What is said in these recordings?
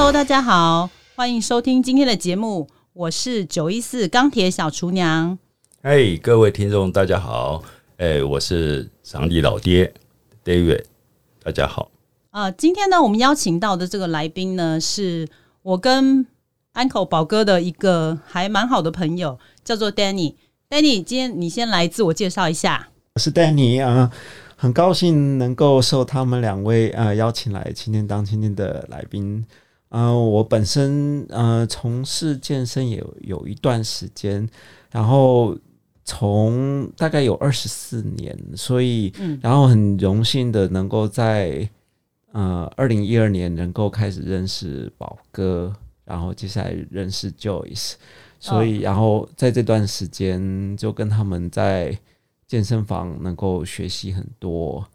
Hello，大家好，欢迎收听今天的节目，我是九一四钢铁小厨娘。哎，各位听众，大家好，哎，我是上帝老爹 David，大家好。啊，今天呢，我们邀请到的这个来宾呢，是我跟 Uncle 宝哥的一个还蛮好的朋友，叫做 Danny。Danny，今天你先来自我介绍一下。我是 Danny 啊，很高兴能够受他们两位呃邀请来今天当今天的来宾。呃，我本身呃从事健身也有有一段时间，然后从大概有二十四年，所以然后很荣幸的能够在呃二零一二年能够开始认识宝哥，然后接下来认识 Joyce，所以然后在这段时间就跟他们在健身房能够学习很多。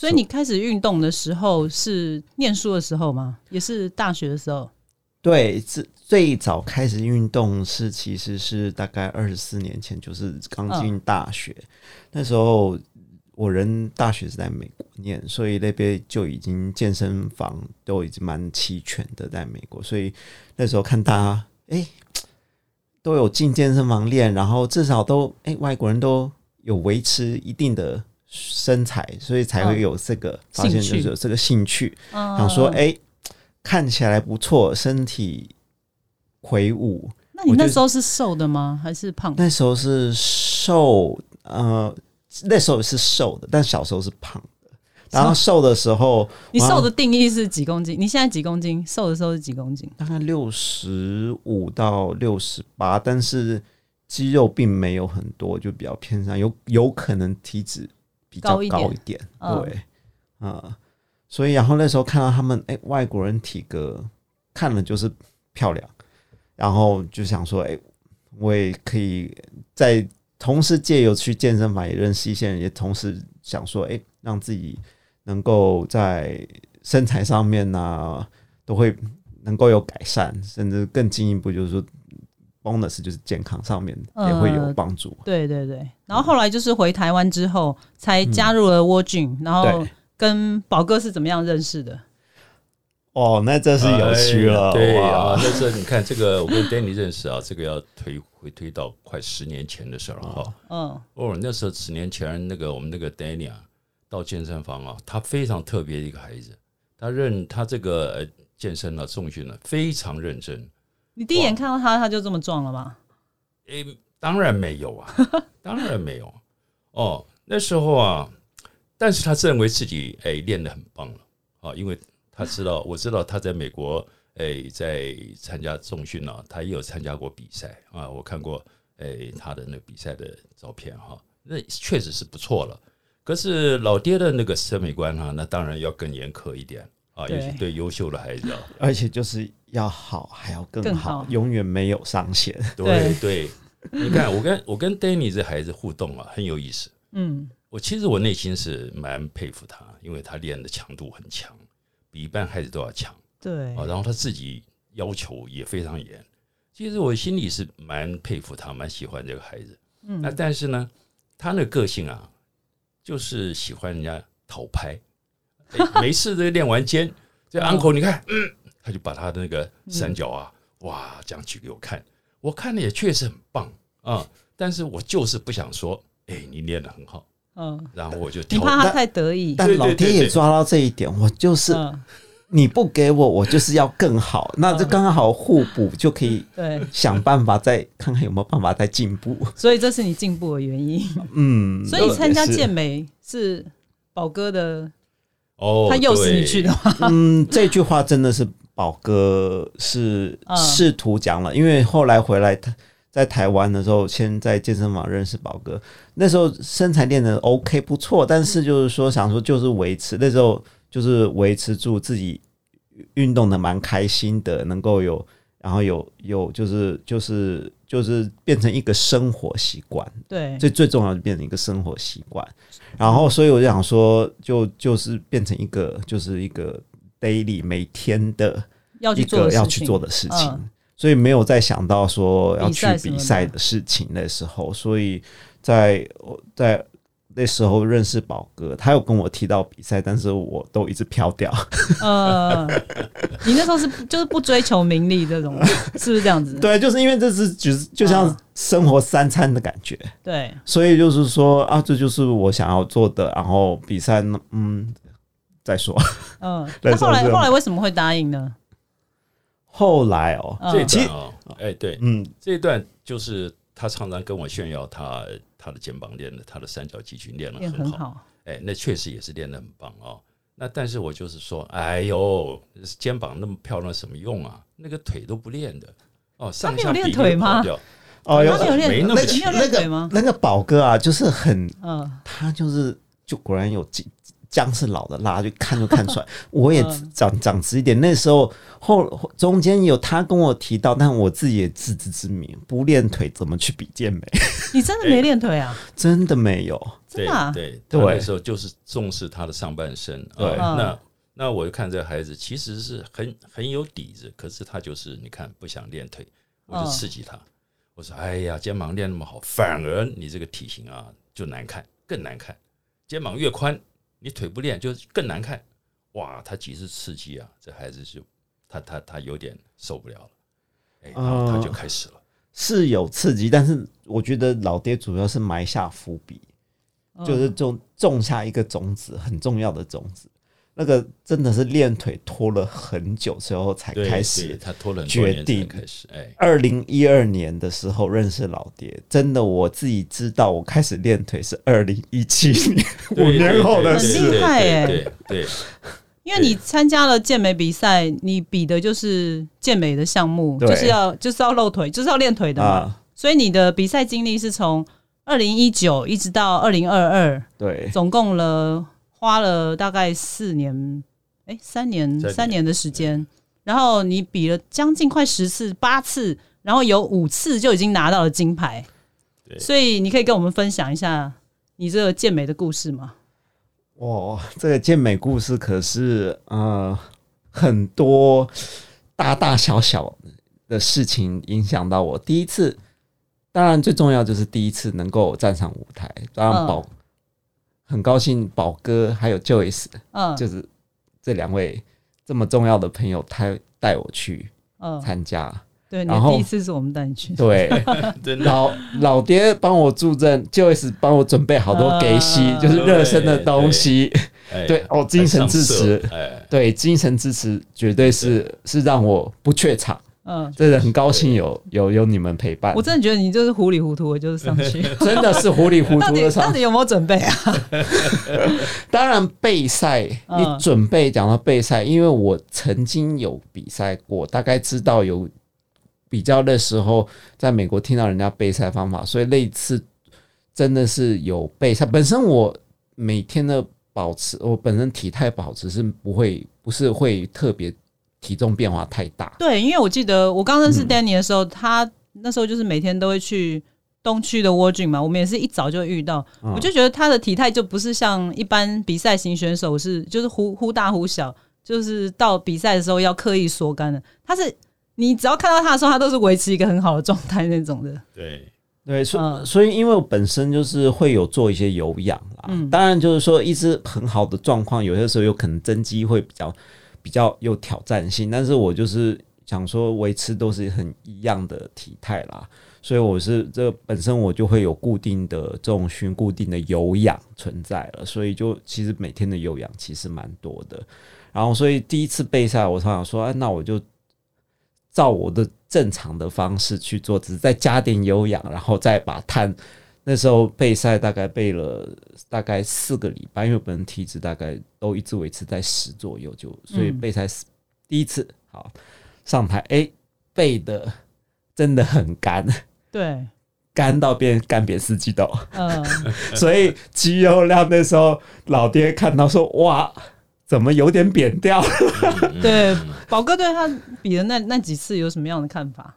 所以你开始运动的时候是念书的时候吗？也是大学的时候？对，最最早开始运动是其实是大概二十四年前，就是刚进大学那时候，我人大学是在美国念，所以那边就已经健身房都已经蛮齐全的，在美国，所以那时候看大家哎都有进健身房练，然后至少都哎外国人都有维持一定的。身材，所以才会有这个发现，就是有这个兴趣，想说，哎，看起来不错，身体魁梧。那你那时候是瘦的吗？还是胖？那时候是瘦，呃，那时候是瘦的，但小时候是胖的。然后瘦的时候，你瘦的定义是几公斤？你现在几公斤？瘦的时候是几公斤？大概六十五到六十八，但是肌肉并没有很多，就比较偏上，有有可能体脂。比较高一点，对，啊，所以然后那时候看到他们，哎，外国人体格看了就是漂亮，然后就想说，哎，我也可以在同时借由去健身房也认识一些人，也同时想说，哎，让自己能够在身材上面呢，都会能够有改善，甚至更进一步，就是说。Bonus 就是健康上面也会有帮助。对对对，然后后来就是回台湾之后才加入了 w 俊，然后跟宝哥是怎么样认识的？哦，那真是有趣了。对啊，那是你看这个，我跟 Danny 认识啊，这个要推回推到快十年前的事了哈。嗯，哦，那时候十年前那个我们那个 Danny 啊，到健身房啊，他非常特别的一个孩子，他认他这个健身啊、重训呢非常认真。你第一眼看到他，他就这么壮了吗？诶，当然没有啊，当然没有。哦，那时候啊，但是他认为自己诶练得很棒了啊，因为他知道，我知道他在美国诶在参加重训啊，他也有参加过比赛啊，我看过诶他的那比赛的照片哈，那确实是不错了。可是老爹的那个审美观哈，那当然要更严苛一点啊，尤其对优秀的孩子，而且就是。要好还要更好，永远没有上限。对对，你看我跟我跟 Danny 这孩子互动啊，很有意思。嗯，我其实我内心是蛮佩服他，因为他练的强度很强，比一般孩子都要强。对啊，然后他自己要求也非常严。其实我心里是蛮佩服他，蛮喜欢这个孩子。嗯，那但是呢，他那个性啊，就是喜欢人家讨拍，没事这练完肩，这 uncle 你看，嗯。他就把他的那个三角啊，哇，这样举给我看，我看的也确实很棒啊，但是我就是不想说，哎，你练的很好，嗯，然后我就你怕他太得意，但老天也抓到这一点，我就是你不给我，我就是要更好，那这刚刚好互补，就可以对。想办法再看看有没有办法再进步，所以这是你进步的原因，嗯，所以参加健美是宝哥的哦，他诱使你去的吗？嗯，这句话真的是。宝哥是试图讲了，因为后来回来他在台湾的时候，先在健身房认识宝哥，那时候身材练的 OK 不错，但是就是说想说就是维持，那时候就是维持住自己运动的蛮开心的，能够有，然后有有就是就是就是变成一个生活习惯，对，最最重要的变成一个生活习惯，然后所以我就想说，就就是变成一个就是一个。Daily 每天的一个要去做的事情，所以没有再想到说要去比赛的。事情的时候，所以在在那时候认识宝哥，他有跟我提到比赛，但是我都一直飘掉。呃，你那时候是就是不追求名利这种，是不是这样子？对，就是因为这是就是就像生活三餐的感觉，对，所以就是说啊，这就是我想要做的。然后比赛呢，嗯，再说。嗯，那那后来后来为什么会答应呢？后来哦，嗯这一其实段哦，哎，对，嗯，这一段就是他常常跟我炫耀他他的肩膀练的，他的三角肌群练得很好，哎，那确实也是练得很棒哦。那但是我就是说，哎呦，肩膀那么漂亮，什么用啊？那个腿都不练的。哦，上没有练下比腿吗？哦，他没有练，没那么你有练腿吗？那个宝哥啊，就是很嗯，他就是就果然有姜姜是老的辣，就看就看出来。我也嗯长长直一点，那时候后后中间有他跟我提到，但我自己也自知之明，不练腿怎么去比健美？你真的没练腿啊？真的没有。对真的啊对，对他那时候就是重视他的上半身。对那那我就看这个孩子其实是很很有底子，可是他就是你看不想练腿，我就嗯刺激他。我说：“哎呀，肩膀练那么好，反而你这个体型啊就难看，更难看。肩膀越宽，你腿不练就更难看。哇，他几次刺激啊，这孩子就他他他有点受不了了，哎，然后他就开始了。是有刺激，但是我觉得老爹主要是埋下伏笔，嗯就是种种下一个种子，很重要的种子。那个真的是练腿拖了很久之后才开始。他拖了决年才定开始，哎，二零一二年的时候认识老爹，真的我自己知道，我开始练腿是二零一七年，五年后的事很事。厉害耶对对对，因为你参加了健美比赛，你比的就是健美的项目，就是要就是要露腿，就是要练腿的嘛。啊，所以你的比赛经历是从二零一九一直到二零二二，对，总共了花了大概四年，哎，三年三年三年的时间。然后你比了将近快十次，八次，然后有五次就已经拿到了金牌。对所以你可以跟我们分享一下你这个健美的故事吗？哇，这个健美故事可是呃很多大大小小的事情影响到我。第一次，当然最重要就是第一次能够站上舞台，当然嗯宝、很高兴宝哥还有 Joyce 嗯。就是这两位这么重要的朋友，他带我去嗯，参加。对，然后第一次是我们带你去。对，老老爹帮我助阵，Joyce 帮我准备好多给息，嗯就是热身的东西。哎对哦精神支持。对，精神支持绝对是是让我不怯场，嗯，真的很高兴有有有你们陪伴我，真的觉得你就是糊里糊涂的，就是上去。真的是糊里糊涂 的上到底。有没有准备啊？当然备赛，嗯你准备讲到备赛，因为我曾经有比赛过，大概知道有比较的时候，在美国听到人家备赛方法，所以那一次真的是有备赛。本身我每天的保持，我本身体态保持是不会，不是会特别体重变化太大。对，因为我记得我刚认嗯识 Danny 的时候，他那时候就是每天都会去东区的 w 郡嘛，我们也是一早就遇到，嗯我就觉得他的体态就不是像一般比赛型选手是就是忽忽大忽小，就是到比赛的时候要刻意缩干的，他是。你只要看到他的时候，他都是维持一个很好的状态那种的。对，对，所所以因为我本身就是会有做一些有氧啦，嗯当然就是说一直很好的状况，有些时候有可能增肌会比较比较有挑战性，但是我就是想说维持都是很一样的体态啦，所以我是这本身我就会有固定的重训、固定的有氧存在了，所以就其实每天的有氧其实蛮多的，然后所以第一次备赛，我常常说，哎，那我就照我的正常的方式去做，只是再加点有氧，然后再把碳。那时候备赛大概备了大概四个礼拜，因为我本人体脂大概都一直维持在十左右，就所以嗯。备赛四第一次好上台，哎、背的真的很干，对，干到变干瘪四季豆，嗯，所以肌肉量那时候老爹看到说哇，怎么有点扁掉？了？嗯对，宝哥对他比的那那几次有什么样的看法？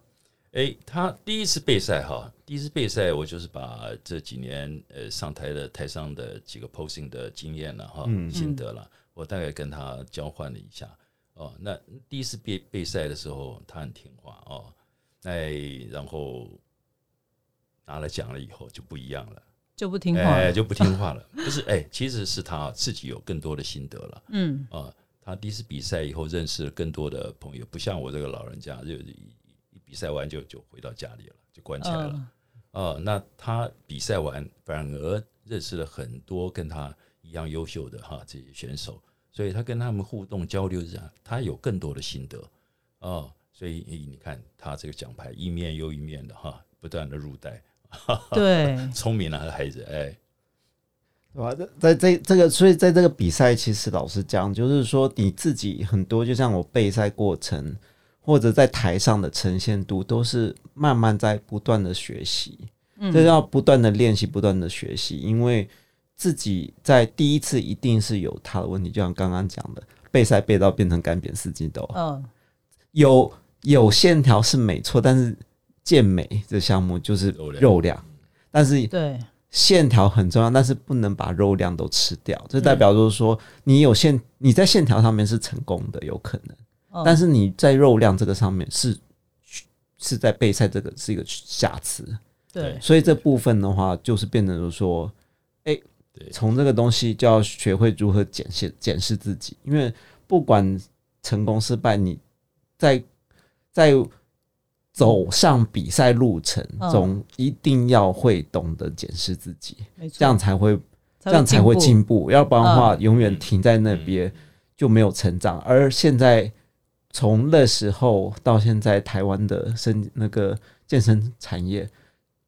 哎，他第一次备赛哈，第一次备赛我就是把这几年呃上台的台上的几个 posing 的经验了哈，嗯心得了，我大概跟他交换了一下哦。那第一次备备赛的时候，他很听话哦，哎，然后拿了奖了以后就不一样了就不听话。就不听话了。不是，哎，其实是他自己有更多的心得了嗯，啊。他第一次比赛以后认识了更多的朋友，不像我这个老人家，就一一比赛完就就回到家里了，就关起来了。嗯哦，那他比赛完反而认识了很多跟他一样优秀的哈这些选手，所以他跟他们互动交流这样，他有更多的心得哦，所以你看他这个奖牌一面又一面的哈，不断的入袋，对，聪明啊孩子，哎，对吧？在在这个，所以在这个比赛，其实老实讲，就是说你自己很多，就像我备赛过程，或者在台上的呈现度，都是慢慢在不断的学习，这要不断的练习，不断的学习，因为自己在第一次一定是有他的问题，就像刚刚讲的，备赛备到变成干扁四季豆，嗯，有有线条是没错，但是健美这项目就是肉量。肉量，但是对，线条很重要，但是不能把肉量都吃掉。这代表就是说，你有线，你在线条上面是成功的，有可能，嗯。但是你在肉量这个上面是是在备赛这个是一个瑕疵。对，所以这部分的话，就是变成就是说，哎、对。从这个东西就要学会如何检视检视自己，因为不管成功失败，你在在走上比赛路程嗯。中，一定要会懂得检视自己，这样才会这样才会进步，要不然的话，嗯。永远停在那边就没有成长。而现在从那时候到现在，台湾的身那个健身产业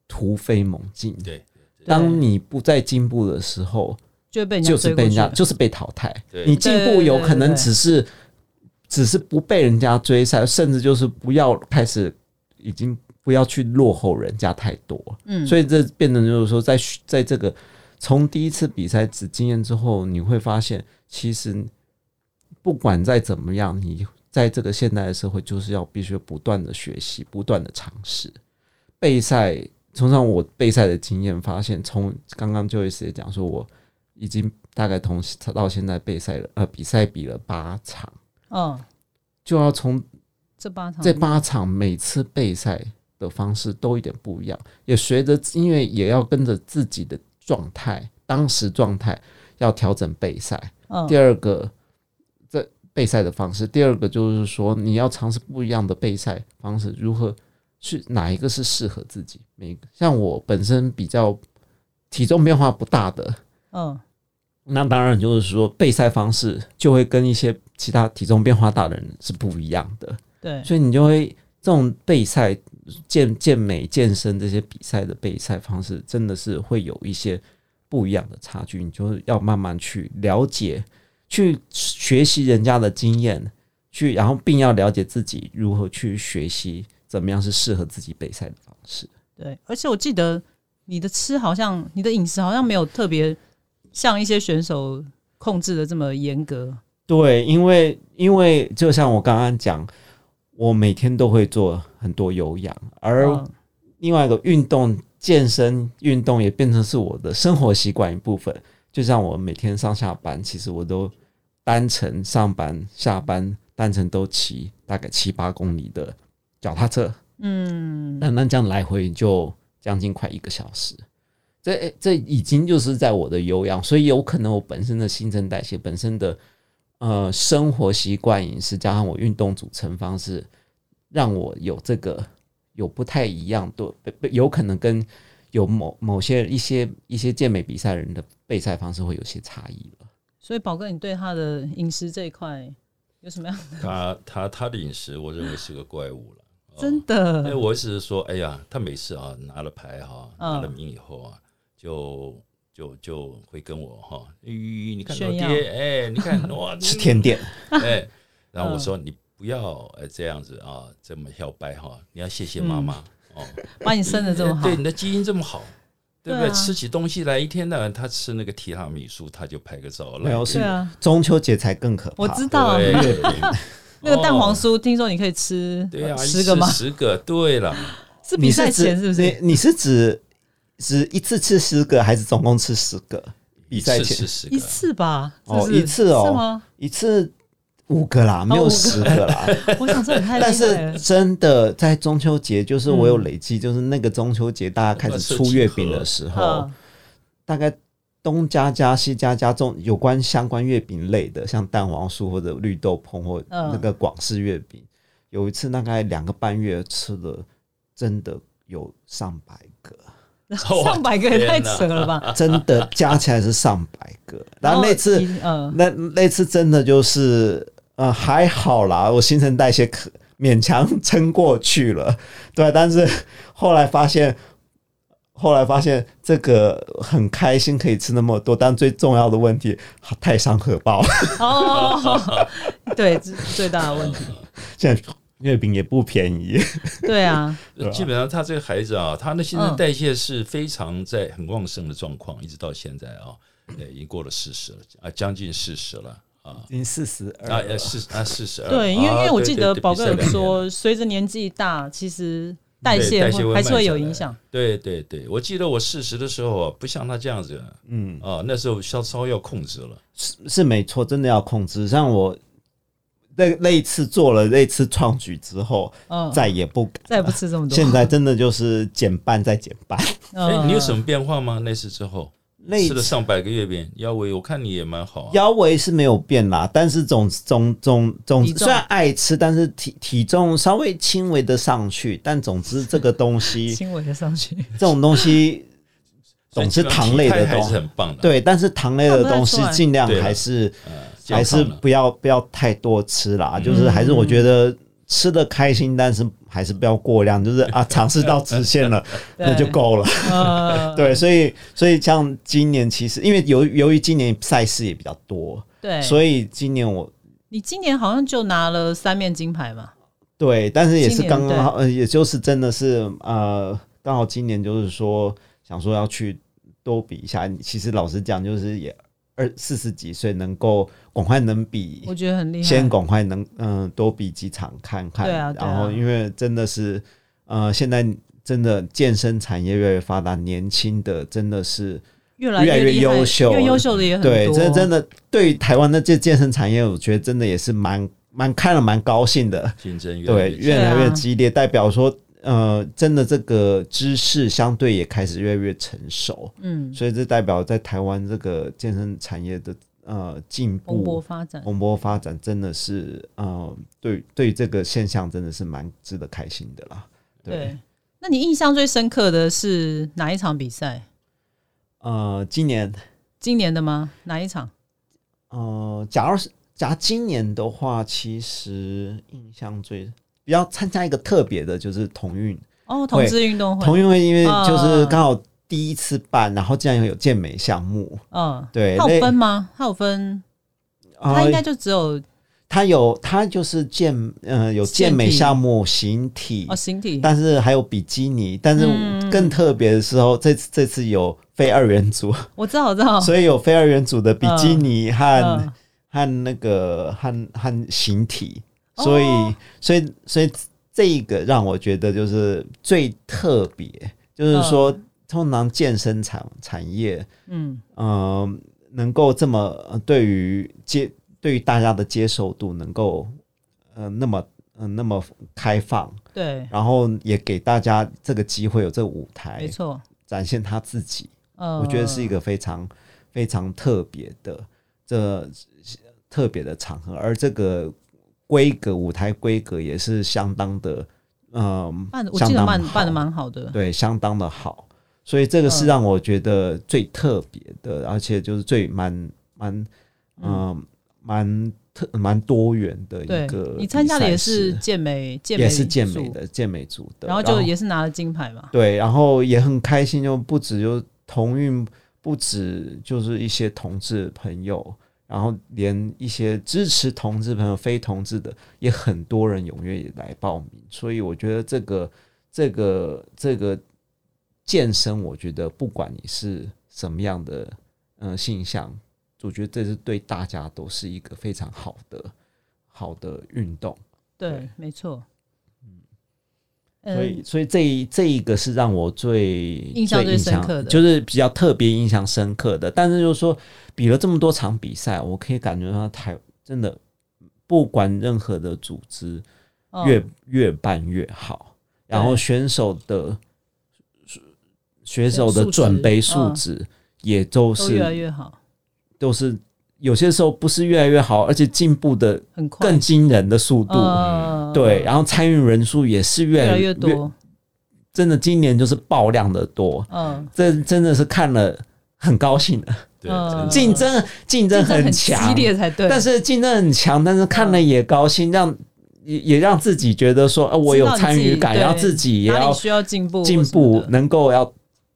突飞猛进。对当你不再进步的时候，就会被人家就是被人家就是被淘汰。对你进步有可能只是只是不被人家追赛，甚至就是不要开始已经不要去落后人家太多。嗯，所以这变成就是说在，在这个从第一次比赛只经验之后，你会发现，其实不管再怎么样，你在这个现代的社会，就是要必须不断的学习，不断的尝试。备赛，通常我备赛的经验发现，从刚刚 Joyce 也讲说，我已经大概同时到现在备赛了，呃，比赛比了八场，嗯，就要从这八场这八场每次备赛的方式都有点不一样，也随着因为也要跟着自己的状态，当时状态要调整备赛。嗯第二个，这备赛的方式；第二个就是说，你要尝试不一样的备赛方式，如何去哪一个是适合自己？每个像我本身比较体重变化不大的，嗯那当然就是说备赛方式就会跟一些其他体重变化大的人是不一样的。对，所以你就会这种备赛、健健美、健身这些比赛的备赛方式，真的是会有一些不一样的差距。你就是要慢慢去了解、去学习人家的经验，去然后并要了解自己如何去学习怎么样是适合自己备赛的方式。对，而且我记得你的吃好像你的饮食好像没有特别像一些选手控制的这么严格。对，因为因为就像我刚刚讲，我每天都会做很多有氧，而嗯另外一个运动健身运动也变成是我的生活习惯一部分。就像我每天上下班，其实我都单程上班下班单程都骑大概七八公里的脚踏车，嗯，那那这样来回就将近快一个小时。这这已经就是在我的有氧，所以有可能我本身的新陈代谢、本身的呃生活习惯、饮食，加上我运动组成方式，让我有这个有不太一样对，有可能跟有某某些一些一些健美比赛人的备赛方式会有些差异了。所以宝哥，你对他的饮食这一块有什么样的？他他他的饮食，我认为是个怪物了。哦 真因为的，我只是说，哎呀，他每次啊拿了牌哈，嗯。拿了名以后啊，就就就会跟我哈，咦，你看老爹，哎，你看 哇，吃甜点，哎，然后我嗯。说你不要呃这样子啊，这么摇摆哈，你要谢谢妈妈哦，把你生的这么好对，你的基因这么好。对不对？对啊吃起东西来，一天到晚他吃那个提拉米苏，他就拍个照来。没有是对啊，中秋节才更可怕。我知道 那个蛋黄酥，听说你可以吃对啊，十个吗十个，对了，是比赛前是不是？你你是指指一次吃十个，还是总共吃十个？比赛一次前吃十个一，次吧？哦是不是一次哦是吗？一次五个啦，没有十个啦。我想这也太但是。真的在中秋节，就是我有嗯累积，就是那个中秋节大家开始出月饼的时候，嗯大概东家家西家家这种有关相关月饼类的，像蛋黄酥或者绿豆椪或嗯那个广式月饼，有一次大概两个半月吃了，真的有上百个，上百个也太扯了吧？真的加起来是上百个。然后那次嗯，那那次真的就是呃还好啦，我新陈代谢可勉强撑过去了，对，但是后来发现。后来发现这个很开心可以吃那么多，但最重要的问题太伤荷包。哦，对，这是 最大的问题。现在月饼也不便宜，对啊，基本上他这个孩子啊，他的新陈嗯代谢是非常在很旺盛的状况，一直到现在啊，呃，已经过了四十了啊，将近四十了啊。已经四十啊，二啊，四啊，四十二。对，因为因啊为我记得宝哥有说，随着年纪大，其实代谢还是会有影响。对对对，我记得我四十的时候啊，不像他这样子嗯，啊，那时候稍稍要控制了。是是没错，真的要控制。像我那那一次做了那次创举之后，嗯，再也不敢。再也不吃这么多。现在真的就是减半再减半。嗯，哎，你有什么变化吗？那次之后那吃了上百个月饼，腰围我看你也蛮好啊。腰围是没有变啦，但是总总总总虽然爱吃，但是体体重稍微轻微的上去。但总之这个东西，轻微的上去，这种东西 总之糖类的东西，很棒的。对，但是糖类的东西尽量还是嗯，还是不要不要太多吃啦，嗯就是还是我觉得吃的开心，但是还是不要过量，就是 啊尝试到极限了那就够了。呃，对，所以所以像今年其实因为由由于今年赛事也比较多，对，所以今年我你今年好像就拿了三面金牌嘛？对，但是也是刚刚好，呃，也就是真的是呃，刚好今年就是说想说要去多比一下。其实老实讲，就是也二四十几岁能够广快能比我觉得很厉害。先广快能嗯、多比几场看看，对啊对啊。然后因为真的是呃现在真的健身产业越来越发达，年轻的真的是越来越来越优秀越优秀的也很多。对，这真的对于台湾的这健身产业，我觉得真的也是蛮蛮看了蛮高兴的，竞争越来对，越越来越激烈，代表说呃真的这个知识相对也开始越来越成熟，嗯，所以这代表在台湾这个健身产业的呃进步蓬勃。发展。蓬勃发展真的是，呃，对对这个现象真的是蛮值得开心的啦。对，那你印象最深刻的是哪一场比赛？呃，今年，今年的吗？哪一场？呃，假如是假如今年的话，其实印象最比较参加一个特别的，就是同运。哦，同志运动会。同运会，因为啊就是刚好第一次办，然后竟然有健美项目，嗯，对，它有分吗？它有分，它应该就只有它有它就是健呃有健美项目形体。哦，形体。但是还有比基尼，但是嗯。更特别的时候，这次这次有非二元组，我知道，我知道。所以有非二元组的比基尼和、嗯。和那个和和形体，所以、哦。所以所以这一个让我觉得就是最特别，就是说、嗯通常健身产产业，嗯，呃，能够这么呃对于接对于大家的接受度能够呃那么呃那么开放，对，然后也给大家这个机会有这个舞台没错。展现他自己，呃，我觉得是一个非常非常特别的这特别的场合，而这个规格舞台规格也是相当的，嗯、办的，我记得办办的蛮好的。对，相当的好，所以这个是嗯让我觉得最特别的，而且就是最蛮蛮嗯。蛮特蛮多元的一个，你参加的也是健美，健美也是健美，的健美组的，然后就也是拿了金牌嘛。对，然后也很开心，就不止就同运，不止就是一些同志朋友，然后连一些支持同志朋友、非同志的，也很多人踊跃来报名，所以我觉得这个这个这个健身，我觉得不管你是什么样的呃性向，我觉得这是对大家都是一个非常好的好的运动。对，没错。所以，嗯，所以这一这一个是让我最印象最印深刻的就是比较特别、印象深刻的。但是就是说，比了这么多场比赛，我可以感觉到台真的不管任何的组织哦越、越办越好，然后选手的选手的准备素嗯质也都都越来是越好，都是有些时候不是越来越好，而且进步的很快，更惊人的速度。呃对，然后参与人数也是越越来来越多，真的今年就是爆量的多，嗯，这真的是看了很高兴的。对，竞争竞争竞争很强，激烈才对，但是竞争很强，但是看了也高兴，让也也让自己觉得说，呃，我有参与感，然后自己也要需要进步进步，能够要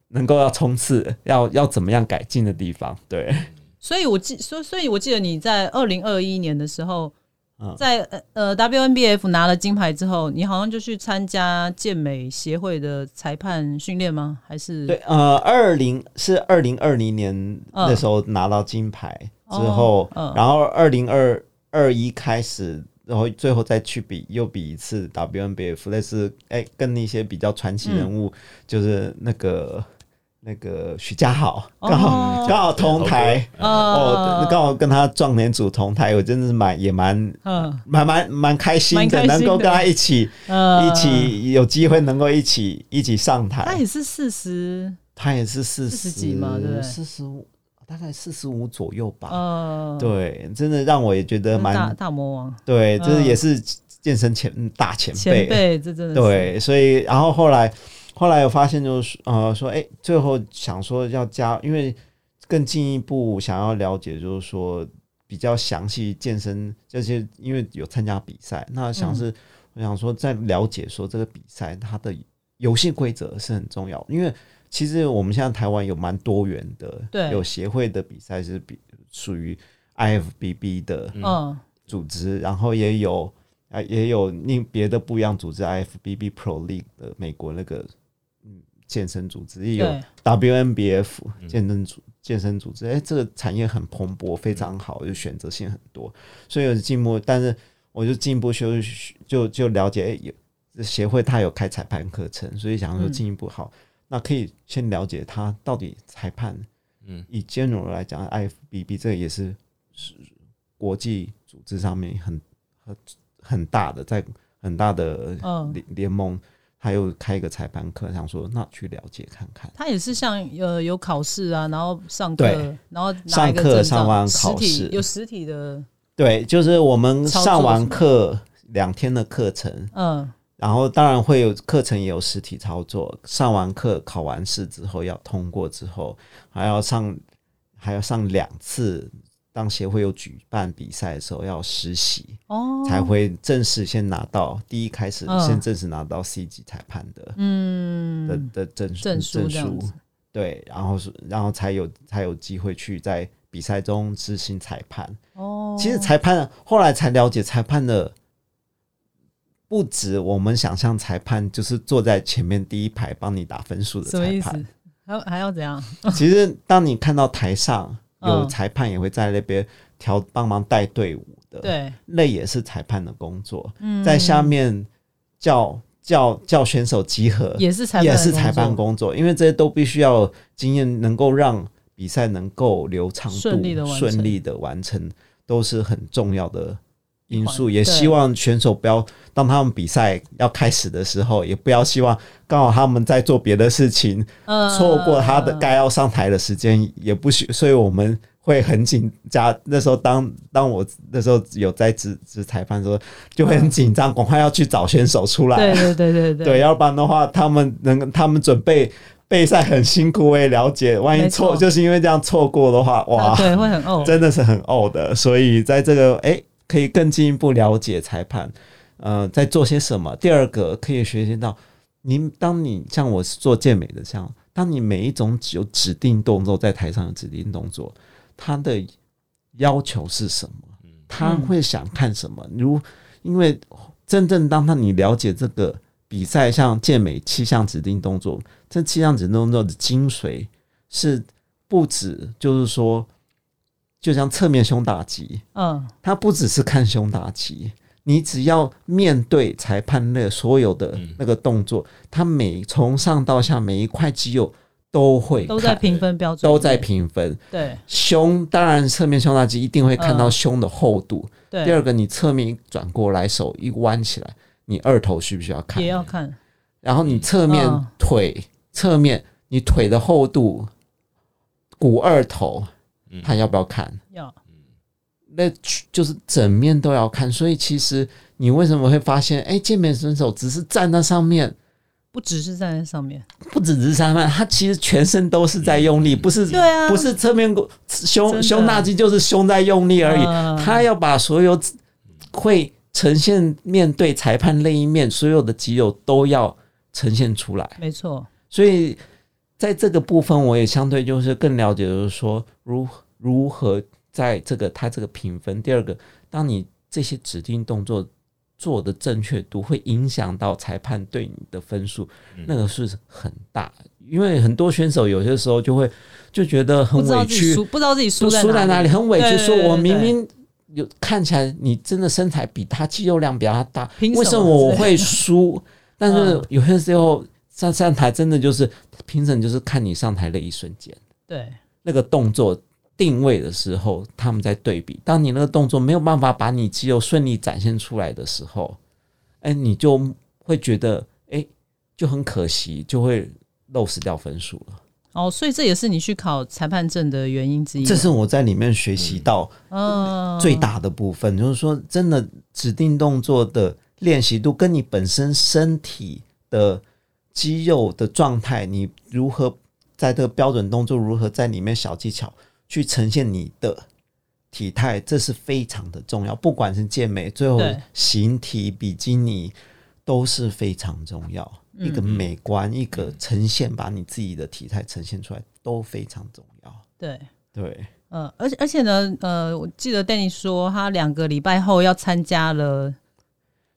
能够要冲刺，要要怎么样改进的地方，对，所以我记，所以所以我记得你在二零二一年的时候，嗯在呃呃 WNBF 拿了金牌之后，你好像就去参加健美协会的裁判训练吗？还是对，呃，二零是二零二零年那时候拿到金牌之后，然后二零二二一开始。然后最后再去比，又比一次 WNBF，类似哎，跟那些比较传奇人物，就是那个那个徐家豪，刚好、哦刚好同台，呃哦，刚好跟他壮年组同台，我真的是蛮也蛮嗯。蛮蛮蛮开心的，心的。能够跟他一起、呃一，起有机会能够一起一起上台。他也是四十。他也是四40几嘛对对？四十五，大概四十五左右吧。呃，对，真的让我也觉得大蛮大魔王。对，就是嗯。也是健身前大前前辈，这真的是。对，所以然后后来后来我发现就是呃说，哎、最后想说要加，因为更进一步想要了解，就是说比较详细健身这些，因为有参加比赛，那想是、我想说在了解说这个比赛它的游戏规则是很重要，因为其实我们现在台湾有蛮多元的，对。有协会的比赛是比属于 IFBB 的嗯。组织，然后也有啊也有另别的不一样组织 IFBB Pro League 的美国那个嗯健身组织，也有 WNBF 健身组健身组织，哎、这个产业很蓬勃，非常好，就选择性很多，所以有进步。但是我就进一步修就就了解，哎、有这协会它有开裁判课程，所以想说嗯。进一步好，那可以先了解它到底裁判，嗯，以 general 来讲，IFBB 这个也是是国际组织上面很很很大的，在很大的嗯，联联盟，他又开一个裁判课，想说那去了解看看。他也是像呃有考试啊，然后上课，然后上课上完考试有实体的，对，就是我们上完课两天的课程，嗯然后当然会有课程也有实体操作，上完课考完试之后要通过之后，还要上还要上两次。当协会有举办比赛的时候，要实习哦，才会正式先拿到第一开始嗯先正式拿到 C 级裁判的嗯的的证证书证书对，然后是然后才有才有机会去在比赛中执行裁判。哦，其实裁判后来才了解，裁判的不止我们想象，裁判就是坐在前面第一排帮你打分数的裁判。？还要还要怎样？其实当你看到台上有嗯。裁判也会在那边调帮忙带队伍的，对，那也是裁判的工作。嗯。在下面叫叫叫选手集合，也是裁判也是裁判工作，因为这些都必须要经验，能够让比赛能够流畅度、顺利的完成，都是很重要的因素。也希望选手不要当他们比赛要开始的时候，也不要希望刚好他们在做别的事情，呃错过他的该要上台的时间，也不许。所以我们会很紧张。那时候当当我那时候有在执执裁判的时候，就会很紧张，赶快要去找选手出来。对对对对对 对，要不然的话，他们能他们准备备赛很辛苦，我也了解。万一错错，就是因为这样错过的话，哇啊，对会很呕，真的是很呕的。所以在这个哎、可以更进一步了解裁判，呃，在做些什么。第二个可以学习到，您当你像我是做健美的，像当你每一种有指定动作在台上有指定动作，他的要求是什么？他会想看什么？如因为真正当他你了解这个比赛，像健美七项指定动作，这七项指定动作的精髓是不止，就是说，就像侧面胸打击，嗯。它不只是看胸打击，你只要面对裁判那所有的嗯。那个动作，他每从上到下每一块肌肉都会都在看评分标准，都在评分。对。胸当然侧面胸大肌一定会看到嗯。胸的厚度。对，第二个，你侧面一转过来，手一弯起来，你二头需不需要看？也要看，然后你侧面嗯。腿，侧面你腿的厚度股二头，他要不要看？要，那就是整面都要看。所以其实你为什么会发现，哎，健美选手只是站在上面，不只是站在上面，不只是上面，他其实全身都是在用力，不是对啊，不是侧面胸胸大肌就是胸在用力而已。他要把所有会呈现面对裁判那一面，所有的肌肉都要呈现出来。没错，所以。在这个部分，我也相对就是更了解，就是说如如何在这个他这个评分。第二个，当你这些指定动作做的正确度，会影响到裁判对你的分数，那个是很大。因为很多选手有些时候就会就觉得很委屈，不知道自己输输在哪里，很委屈。说我明明有看起来你真的身材比他肌肉量比他大，为什么我会输？但是 有些时候。上上台真的就是评审，就是看你上台的一瞬间，对那个动作定位的时候，他们在对比。当你那个动作没有办法把你肌肉顺利展现出来的时候，哎，你就会觉得哎，就很可惜，就会漏失掉分数了。哦，所以这也是你去考裁判证的原因之一。这是我在里面学习到最大的部分，就是说，真的指定动作的练习度跟你本身身体的。肌肉的状态，你如何在这个标准动作，如何在里面小技巧去呈现你的体态，这是非常的重要。不管是健美，最后形体、比基尼都是非常重要。一个美观，一个呈现，把你自己的体态呈现出来都非常重要。对对，呃，而且而且呢，呃，我记得 Danny 说，他两个礼拜后要参加了。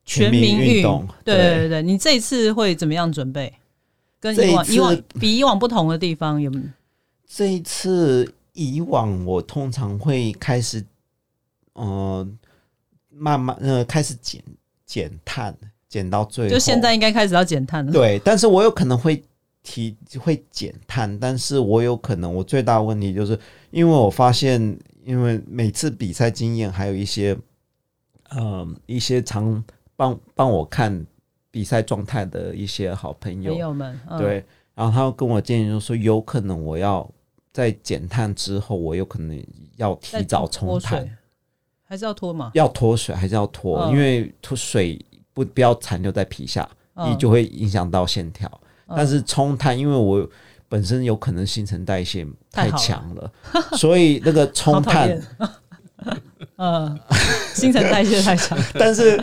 全民运动，对对对，你这一次会怎么样准备？跟以往以往比以往不同的地方有？这一次以往我通常会开始，呃，慢慢呃开始减减碳，减到最后，就现在应该开始要减碳了。对，但是我有可能会提会减碳，但是我有可能我最大的问题就是，因为我发现，因为每次比赛经验还有一些，呃，一些长。帮帮我看比赛状态的一些好朋友朋友们，对，然后他跟我建议就说，有可能我要在减碳之后，我有可能要提早冲碳，还是要脱嘛？要脱水还是要脱？因为脱水不不要残留在皮下，你就会影响到线条。但是冲碳，因为我本身有可能新陈代谢太强了，所以那个 冲碳。嗯，新陈代谢太强，但是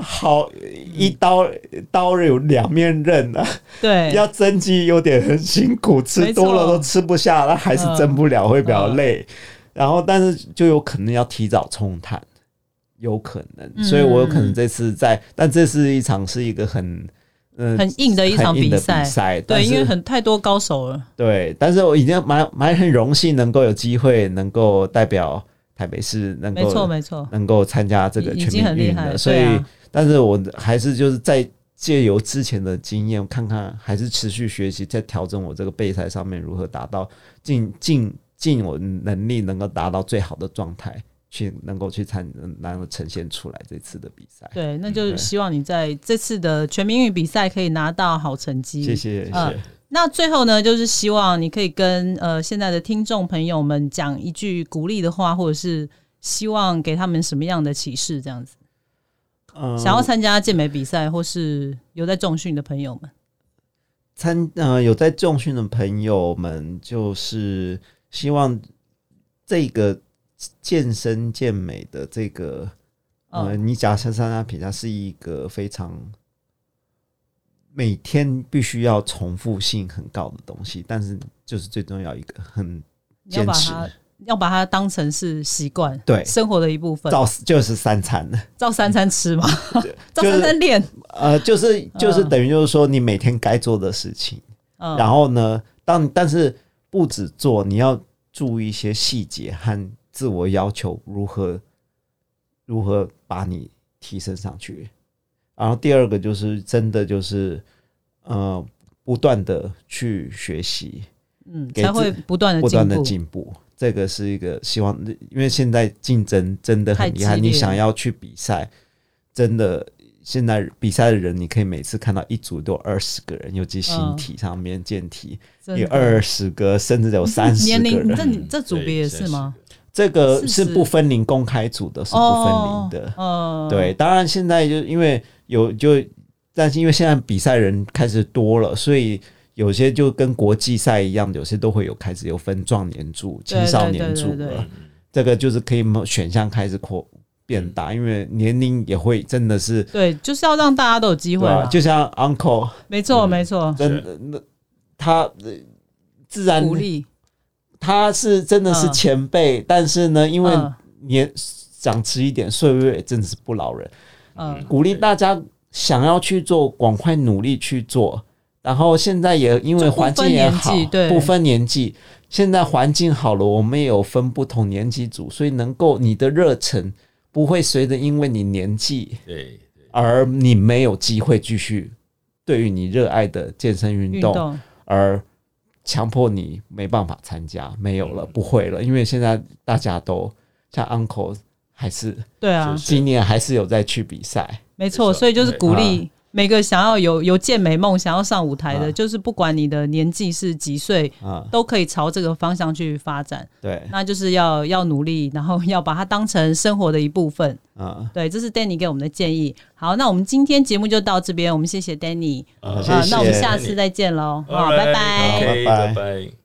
好一刀刀有两面刃啊。对，要增肌有点很辛苦，吃多了都吃不下，那还是增不了，会比较累。然后，但是就有可能要提早冲碳，有可能，所以我有可能这次在，但这是一场是一个很嗯很硬的一场比赛，对，因为很太多高手了。对，但是我已经蛮蛮很荣幸能够有机会能够代表。台北市能够没错没错，能够参加这个全民运的，所以，但是我还是就是在借由之前的经验，看看还是持续学习，在调整我这个备赛上面如何达到尽尽尽我能力能够达到最好的状态，去能够去参能够呈现出来这次的比赛。对，那就希望你在这次的全民运比赛可以拿到好成绩。谢谢谢谢。那最后呢，就是希望你可以跟呃现在的听众朋友们讲一句鼓励的话，或者是希望给他们什么样的启示？这样子，呃想要参加健美比赛或是有在重训的朋友们，参呃有在重训的朋友们，就是希望这个健身健美的这个呃，你假设参加比赛是一个非常。每天必须要重复性很高的东西，但是就是最重要一个很坚持，要把它当成是习惯，对。生活的一部分。照就是三餐。照三餐吃嘛，照三餐练。呃，就是就是等于就是说你每天该做的事情，然后呢，当但是不止做，你要注意一些细节和自我要求，如何如何把你提升上去。然后第二个就是真的就是，呃，不断的去学习，嗯，才会不断的不断的进步。这个是一个希望，因为现在竞争真的很厉害，你想要去比赛，真的现在比赛的人，你可以每次看到一组都有二十个人，尤其形体上面健体有二十个，甚至有三十个人。这你这组别也是吗？这个是不分龄公开组的，是不分龄的。哦，对，当然现在就因为有就，但是因为现在比赛人开始多了，所以有些就跟国际赛一样，有些都会有开始有分壮年组、青少年组了。这个就是可以选项开始扩。变大，因为年龄也会真的是对，就是要让大家都有机会。就像 Uncle，没错没错，真的那他自然鼓励，他是真的是前辈，但是呢，因为年长迟一点，岁月真的是不饶人。嗯，鼓励大家想要去做，赶快努力去做。然后现在也因为环境也好，不分年纪，现在环境好了，我们也有分不同年纪组，所以能够你的热忱。不会随着因为你年纪对，而你没有机会继续对于你热爱的健身运动而强迫你没办法参加，没有了，不会了，因为现在大家都像 Uncle 还是对啊，今年还是有在去比赛，没错，所以就是鼓励。每个想要有有健美梦、想要上舞台的，就是不管你的年纪是几岁，啊都可以朝这个方向去发展。对，那就是要要努力，然后要把它当成生活的一部分。啊，对，这是 Danny 给我们的建议。好，那我们今天节目就到这边，我们谢谢 Danny。好，那我们下次再见喽。好，拜拜，拜拜。